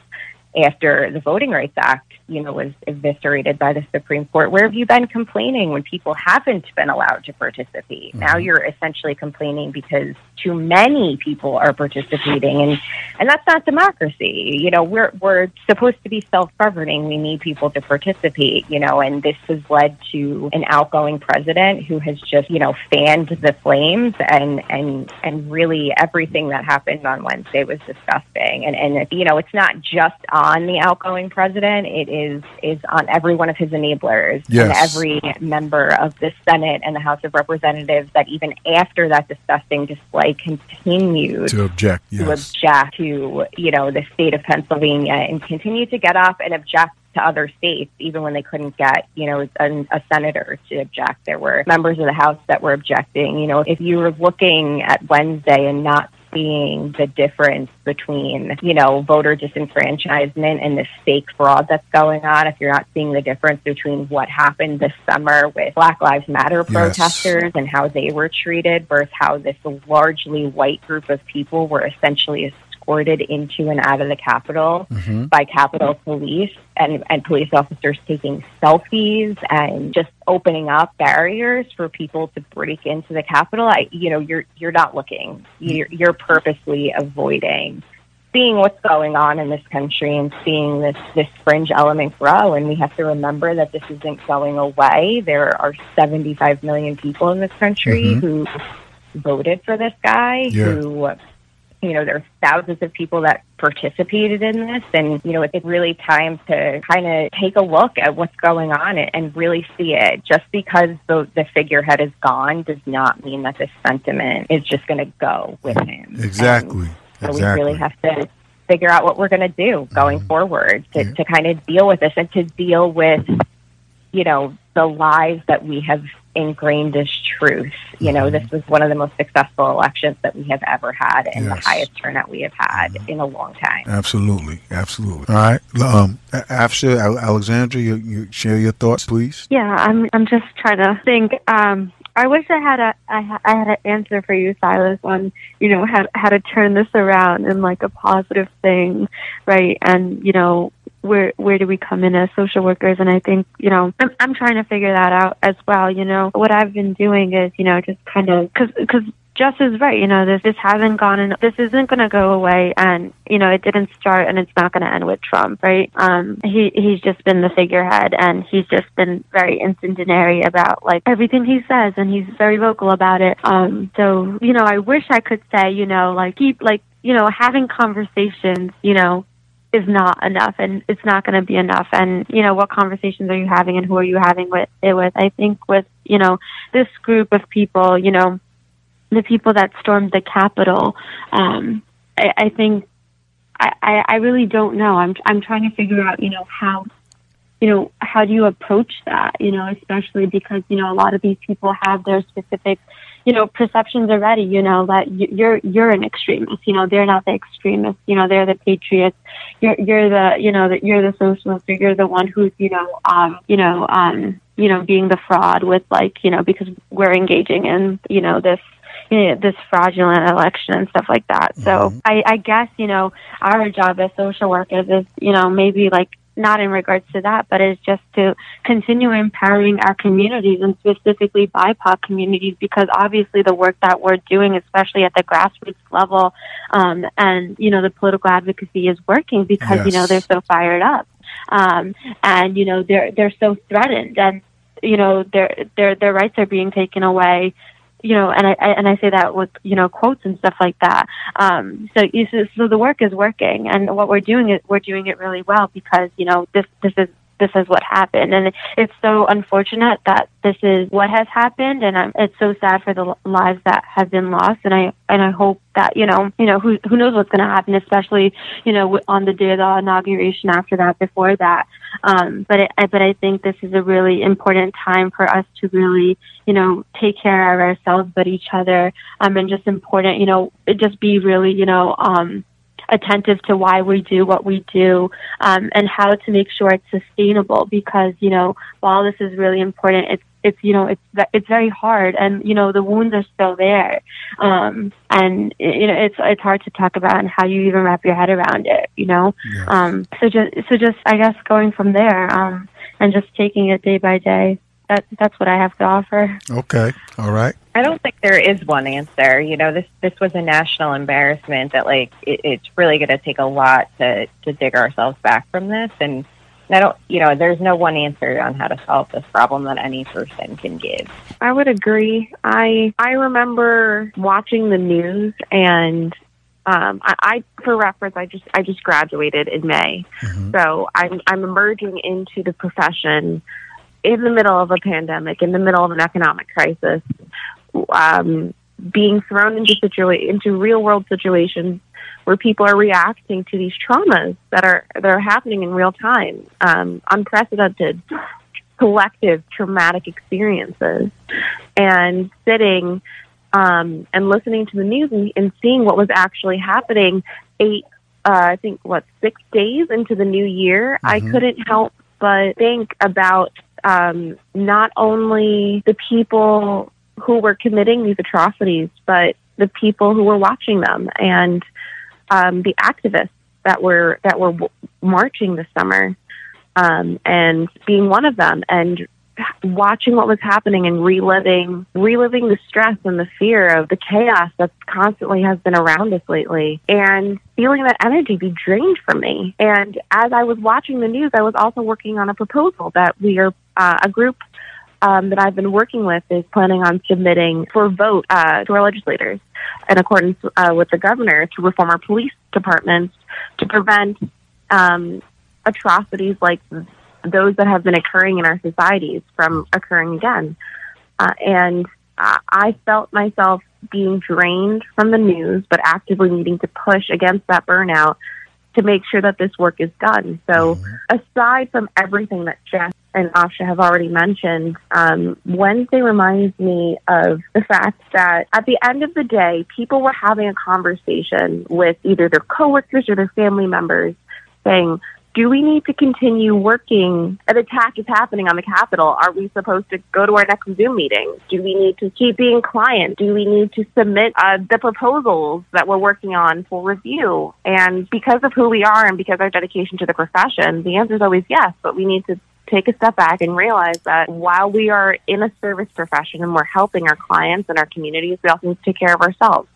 after the Voting Rights Act, you know, was eviscerated by the Supreme Court? Where have you been complaining when people haven't been allowed to participate? Now mm-hmm. you're essentially complaining because too many people are participating and and that's not democracy. You know, we're we're supposed to be self-governing. We need people to participate, you know, and this has led to an outgoing president who has just, you know, fanned the flames and and and really everything that happened on Wednesday was disgusting. And and you know, it's not just on the outgoing president, it is is on every one of his enablers and every member of the Senate and the House of Representatives that even after that disgusting display continued To object, to yes. object to, you know, the state of Pennsylvania and continue to get up and object to other states, even when they couldn't get, you know, a, a senator to object. There were members of the House that were objecting. You know, if you were looking at Wednesday and not seeing the difference between, you know, voter disenfranchisement and the fake fraud that's going on, if you're not seeing the difference between what happened this summer with Black Lives Matter Yes. protesters and how they were treated versus how this largely white group of people were essentially escorted into and out of the Capitol Mm-hmm. by Capitol Police and, and police officers taking selfies and just opening up barriers for people to break into the Capitol. I, you know, you're you're not looking. You're, you're purposely avoiding seeing what's going on in this country and seeing this this fringe element grow. And we have to remember that this isn't going away. There are 75 million people in this country Mhm. who voted for this guy. Yeah. Who, you know, there's thousands of people that participated in this, and you know, it's really time to kind of take a look at what's going on and, and really see it. Just because the the figurehead is gone does not mean that this sentiment is just going to go with him. Exactly. So exactly. we really have to figure out what we're going to do going mm-hmm. forward to, Yeah. to kind of deal with this and to deal with, you know, the lies that we have ingrained as truth. You know, this was one of the most successful elections that we have ever had and Yes. the highest turnout we have had in a long time. Absolutely, absolutely. All right, um, A- Afsha, Alexandra, you, you share your thoughts, please. Yeah, I'm. I'm just trying to think. Um, I wish I had a. I, had an answer for you, Silas, on you know how how to turn this around and like a positive thing, right? And you know where where do we come in as social workers? And I think you know I'm I'm trying to figure that out as well. You know what I've been doing is you know just kind of because because Jess is right. You know, this this hasn't gone and this isn't going to go away, and you know, it didn't start and it's not going to end with Trump, right? Um, he he's just been the figurehead, and he's just been very incendiary about like everything he says, and he's very vocal about it. Um, so you know, I wish I could say, you know, like keep like you know having conversations, you know, is not enough and it's not going to be enough. And you know what conversations are you having and who are you having with it with? I think with you know this group of people you know the people that stormed the capitol um i, I think I, I i really don't know. I'm i'm trying to figure out you know how you know how do you approach that you know especially because you know a lot of these people have their specific you know perceptions already you know that you're you're an extremist you know they're not the extremists you know they're the patriots you're you're the you know that you're the socialist or you're the one who's you know um you know um you know being the fraud with like you know because we're engaging in you know this you know, this fraudulent election and stuff like that. So I, I guess you know our job as social workers is you know maybe like not in regards to that, but it's just to continue empowering our communities and specifically BIPOC communities because obviously the work that we're doing, especially at the grassroots level, um, and you know the political advocacy is working because you know they're so fired up, um, and you know they're they're so threatened and you know their their their rights are being taken away you know, and I, and I say that with you know quotes and stuff like that. Um, so so the work is working, and what we're doing is we're doing it really well because you know this this is this is what happened. And it's so unfortunate that this is what has happened. And I'm, it's so sad for the lives that have been lost. And I, and I hope that, you know, you know, who, who knows what's going to happen, especially, you know, on the day of the inauguration after that, before that. Um, but it, but I think this is a really important time for us to really, you know, take care of ourselves, but each other, um, and just important, you know, just be really, you know, um, attentive to why we do what we do um, and how to make sure it's sustainable because you know while this is really important it's it's you know it's it's very hard and you know the wounds are still there. Um and you know it's it's hard to talk about and how you even wrap your head around it you know? Um so just so just i guess going from there um and just taking it day by day that that's what I have to offer. Okay, all right. I don't think there is one answer. You know, this this was a national embarrassment that like it, it's really going to take a lot to to dig ourselves back from this, and I don't, you know, there's no one answer on how to solve this problem that any person can give. I would agree. I I remember watching the news and um, I, I, for reference, I just I just graduated in May, mm-hmm. so I'm I'm emerging into the profession in the middle of a pandemic, in the middle of an economic crisis, um, being thrown into situa- into real world situations where people are reacting to these traumas that are that are happening in real time, um, unprecedented collective traumatic experiences, and sitting um, and listening to the news and, and seeing what was actually happening eight, uh, I think, what six days into the new year, mm-hmm. I couldn't help but think about um, not only the people who were committing these atrocities, but the people who were watching them and um, the activists that were that were marching this summer, um, and being one of them, and watching what was happening and reliving reliving the stress and the fear of the chaos that constantly has been around us lately and feeling that energy be drained from me. And as i was watching the news i was also working on a proposal that we are uh, a group um, that I've been working with is planning on submitting for vote uh, to our legislators in accordance uh, with the governor to reform our police departments to prevent um, atrocities like those that have been occurring in our societies from occurring again. Uh, and I felt myself being drained from the news, but actively needing to push against that burnout to make sure that this work is done. So, mm-hmm. aside from everything that Jess and Afsha have already mentioned, um, Wednesday reminds me of the fact that at the end of the day, people were having a conversation with either their coworkers or their family members saying, do we need to continue working? An attack is happening on the Capitol. Are we supposed to go to our next Zoom meeting? Do we need to keep being client? Do we need to submit uh, the proposals that we're working on for review? And because of who we are and because our dedication to the profession, the answer is always yes, but we need to take a step back and realize that while we are in a service profession and we're helping our clients and our communities, we also need to take care of ourselves.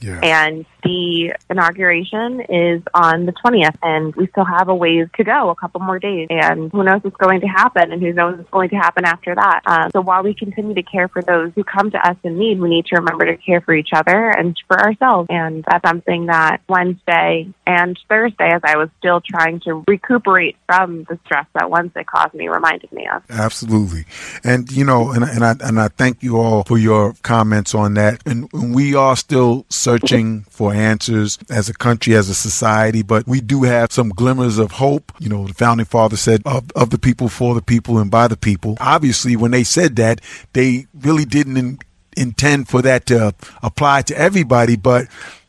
Yeah. And the inauguration is on the 20th, and we still have a ways to go, a couple more days. And who knows what's going to happen, and who knows what's going to happen after that. Um, so while we continue to care for those who come to us in need, we need to remember to care for each other and for ourselves. And that's something that Wednesday and Thursday, as I was still trying to recuperate from the stress that Wednesday caused me, reminded me of. Absolutely. And, you know, and, and, I, and I thank you all for your comments on that. And we are still searching for answers as a country, as a society, but we do have some glimmers of hope. You know, the founding father said, of, of the people, for the people, and by the people. Obviously, when they said that, they really didn't in, intend for that to apply to everybody, but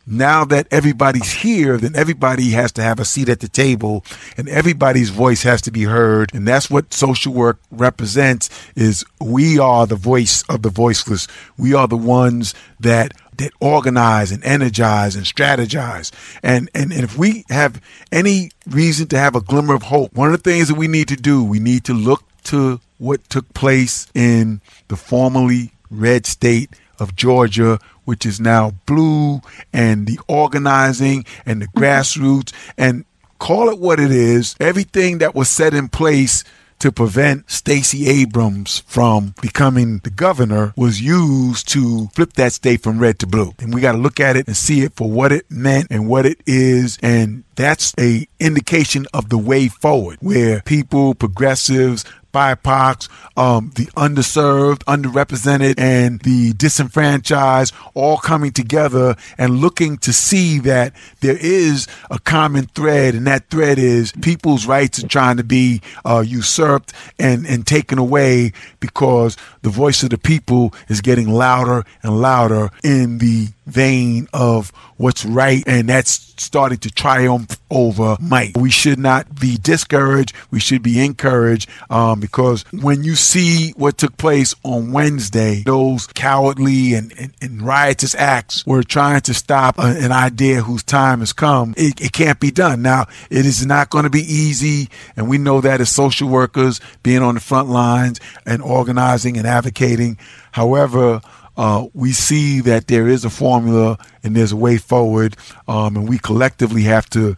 now that everybody's here, then everybody has to have a seat at the table and everybody's voice has to be heard. And that's what social work represents is we are the voice of the voiceless. We are the ones that that organize and energize and strategize. And, and, and if we have any reason to have a glimmer of hope, one of the things that we need to do, we need to look to what took place in the formerly red state of Georgia, which is now blue, and the organizing and the mm-hmm. grassroots, and call it what it is. Everything that was set in place to prevent Stacey Abrams from becoming the governor was used to flip that state from red to blue. And we got to look at it and see it for what it meant and what it is. And that's a indication of the way forward where people, progressives, BIPOCs, um, the underserved, underrepresented, and the disenfranchised all coming together and looking to see that there is a common thread, and that thread is people's rights are trying to be uh, usurped and, and taken away because the voice of the people is getting louder and louder in the vein of what's right, and that's starting to triumph over might. We should not be discouraged. We should be encouraged um, because when you see what took place on Wednesday, those cowardly and, and, and riotous acts were trying to stop a, an idea whose time has come. It, it can't be done. Now, it is not going to be easy, and we know that as social workers, being on the front lines and organizing and advocating. However, uh, we see that there is a formula and there's a way forward, um, and we collectively have to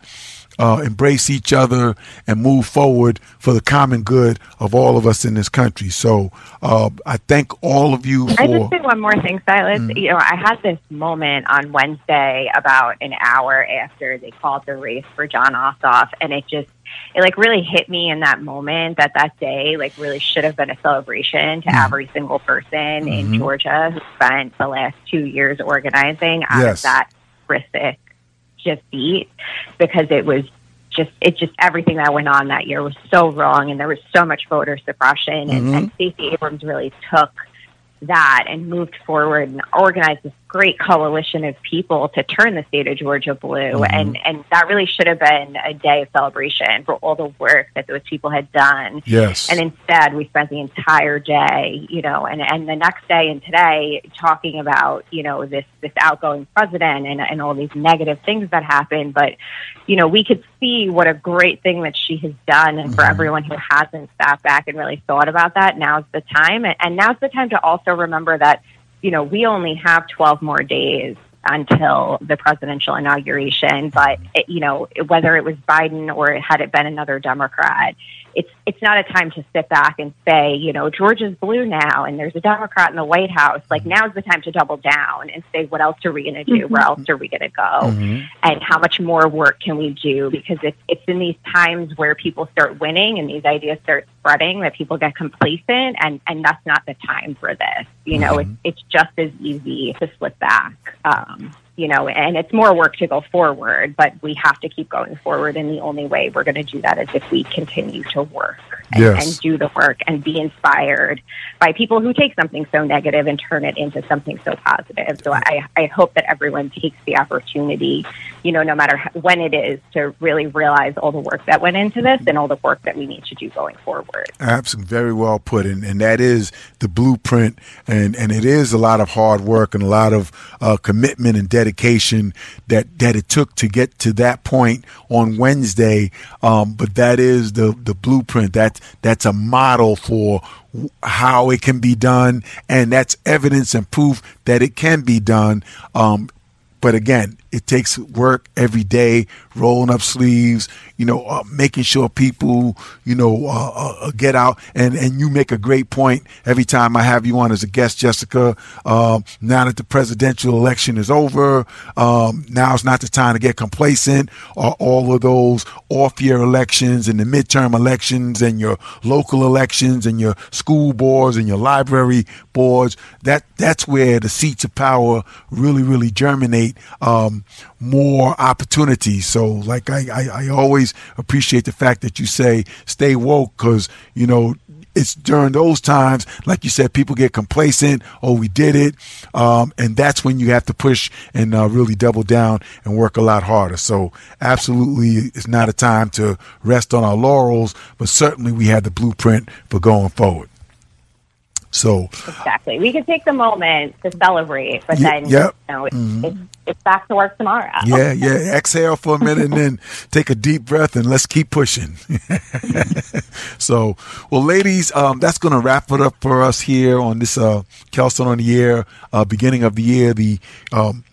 uh, embrace each other and move forward for the common good of all of us in this country. So uh, I thank all of you. For, I just say one more thing, Silas. Mm. You know, I had this moment on Wednesday about an hour after they called the race for Jon Ossoff, and it just it like really hit me in that moment that that day like really should have been a celebration to mm. every single person mm-hmm. in Georgia who spent the last two years organizing out yes. of that horrific defeat because it was just it just everything that went on that year was so wrong and there was so much voter suppression and, mm-hmm. and Stacey Abrams really took that and moved forward and organized this great coalition of people to turn the state of Georgia blue. Mm-hmm. And, and that really should have been a day of celebration for all the work that those people had done. Yes. And instead, we spent the entire day, you know, and, and the next day and today talking about, you know, this, this outgoing president and, and all these negative things that happened. But, you know, we could see what a great thing that she has done. And mm-hmm. for everyone who hasn't sat back and really thought about that, now's the time. And, and now's the time to also remember that you know, we only have 12 more days until the presidential inauguration. But, it, you know, whether it was Biden or had it been another Democrat, it's it's not a time to sit back and say, you know, Georgia's blue now, and there's a Democrat in the White House. Like now's the time to double down and say, what else are we going to do? Mm-hmm. Where else are we going to go? Mm-hmm. And how much more work can we do? Because it's it's in these times where people start winning and these ideas start spreading that people get complacent, and and that's not the time for this. You know, mm-hmm. it's it's just as easy to slip back. Um, you know, and it's more work to go forward, but we have to keep going forward. And the only way we're going to do that is if we continue to work and, yes. and, do the work and be inspired by people who take something so negative and turn it into something so positive. So I, I hope that everyone takes the opportunity, you know, no matter when it is, to really realize all the work that went into this and all the work that we need to do going forward. Absolutely. Very well put. And, and that is the blueprint. And, and it is a lot of hard work and a lot of uh, commitment and dedication that that it took to get to that point on Wednesday. Um, but that is the the blueprint. That that's a model for how it can be done, and that's evidence and proof that it can be done. Um, but again, it takes work every day, rolling up sleeves, you know, uh, making sure people, you know, uh, uh, uh, get out. And, and you make a great point every time I have you on as a guest, Jessica. Um, now that the presidential election is over, um, now it's not the time to get complacent. Or all of those off year elections and the midterm elections and your local elections and your school boards and your library boards, that, that's where the seats of power really, really germinate. Um, more opportunities. So, like I, I, I always appreciate the fact that you say stay woke because you know it's during those times, like you said, people get complacent. Oh, we did it, um, and that's when you have to push and uh, really double down and work a lot harder. So, absolutely, it's not a time to rest on our laurels, but certainly we have the blueprint for going forward. So exactly, we can take the moment to celebrate, but then yep. you know, mm-hmm. it's, it's back to work tomorrow. Yeah, yeah. Exhale for a minute and then take a deep breath and let's keep pushing. so, well, ladies, um, that's going to wrap it up for us here on this uh, Kelsunn on the Air, uh, beginning of the year, the um,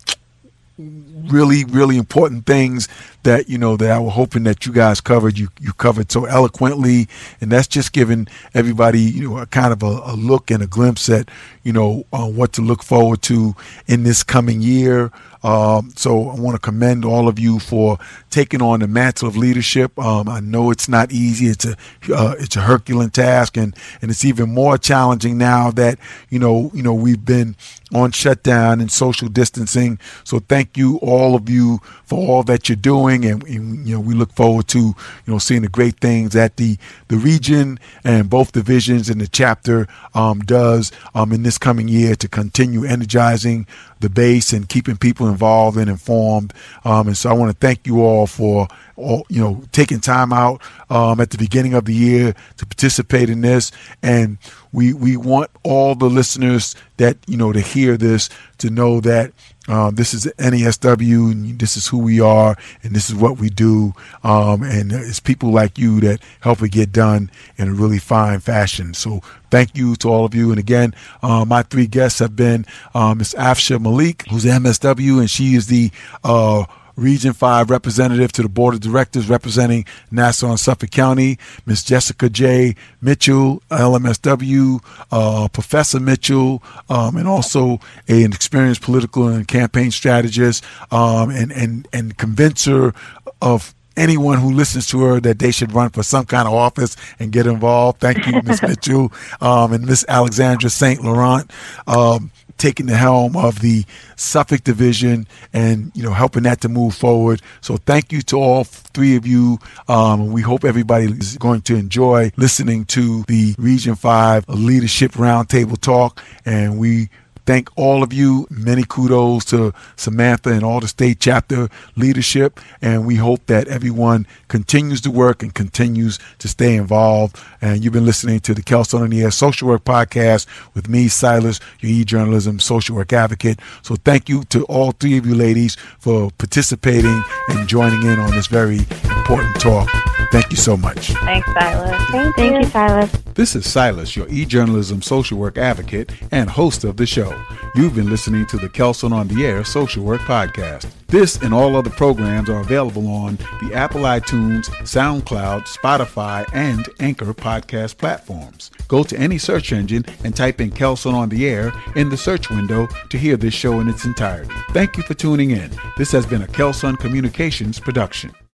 really, really important things that you know that I was hoping that you guys covered. You you covered so eloquently, and that's just giving everybody you know a kind of a, a look and a glimpse at you know uh, what to look forward to in this coming year. Um, so I want to commend all of you for taking on the mantle of leadership. Um, I know it's not easy. It's a uh, it's a Herculean task, and and it's even more challenging now that you know you know we've been on shutdown and social distancing. So thank you all of you for all that you're doing, and, and you know we look forward to you know seeing the great things that the the region and both divisions and the chapter um, does um, in this coming year to continue energizing the base and keeping people involved and informed. Um, and so I want to thank you all for all, you know taking time out um, at the beginning of the year to participate in this. And we we want all the listeners that you know to hear this to know that um, this is NASW, and this is who we are, and this is what we do. Um, and it's people like you that help it get done in a really fine fashion. So thank you to all of you. And again, uh, my three guests have been uh, Ms. Afsha Malik, who's MSW, and she is the uh, Region 5 representative to the Board of Directors representing Nassau and Suffolk County, Ms. Jessica J. Mitchell, LMSW, uh, Professor Mitchell, um, and also a, an experienced political and campaign strategist um, and, and, and convincer of anyone who listens to her that they should run for some kind of office and get involved. Thank you, Ms. Mitchell, um, and Ms. Alexandra St. Laurent. Um, taking the helm of the Suffolk division and you know helping that to move forward. So thank you to all three of you. Um, we hope everybody is going to enjoy listening to the Region Five Leadership Roundtable talk, and we thank all of you. Many kudos to Samantha and all the state chapter leadership. And we hope that everyone continues to work and continues to stay involved. And you've been listening to the Kelsunn on the Air Social Work Podcast with me, Silas, your e-journalism social work advocate. So thank you to all three of you ladies for participating and joining in on this very important talk. Thank you so much. Thanks, Silas. Thank, Thank you. you, Silas. This is Silas, your e-journalism social work advocate and host of the show. You've been listening to the Kelsunn on the Air Social Work Podcast. This and all other programs are available on the Apple iTunes, SoundCloud, Spotify, and Anchor podcast platforms. Go to any search engine and type in Kelsunn on the Air in the search window to hear this show in its entirety. Thank you for tuning in. This has been a Kelsunn Communications production.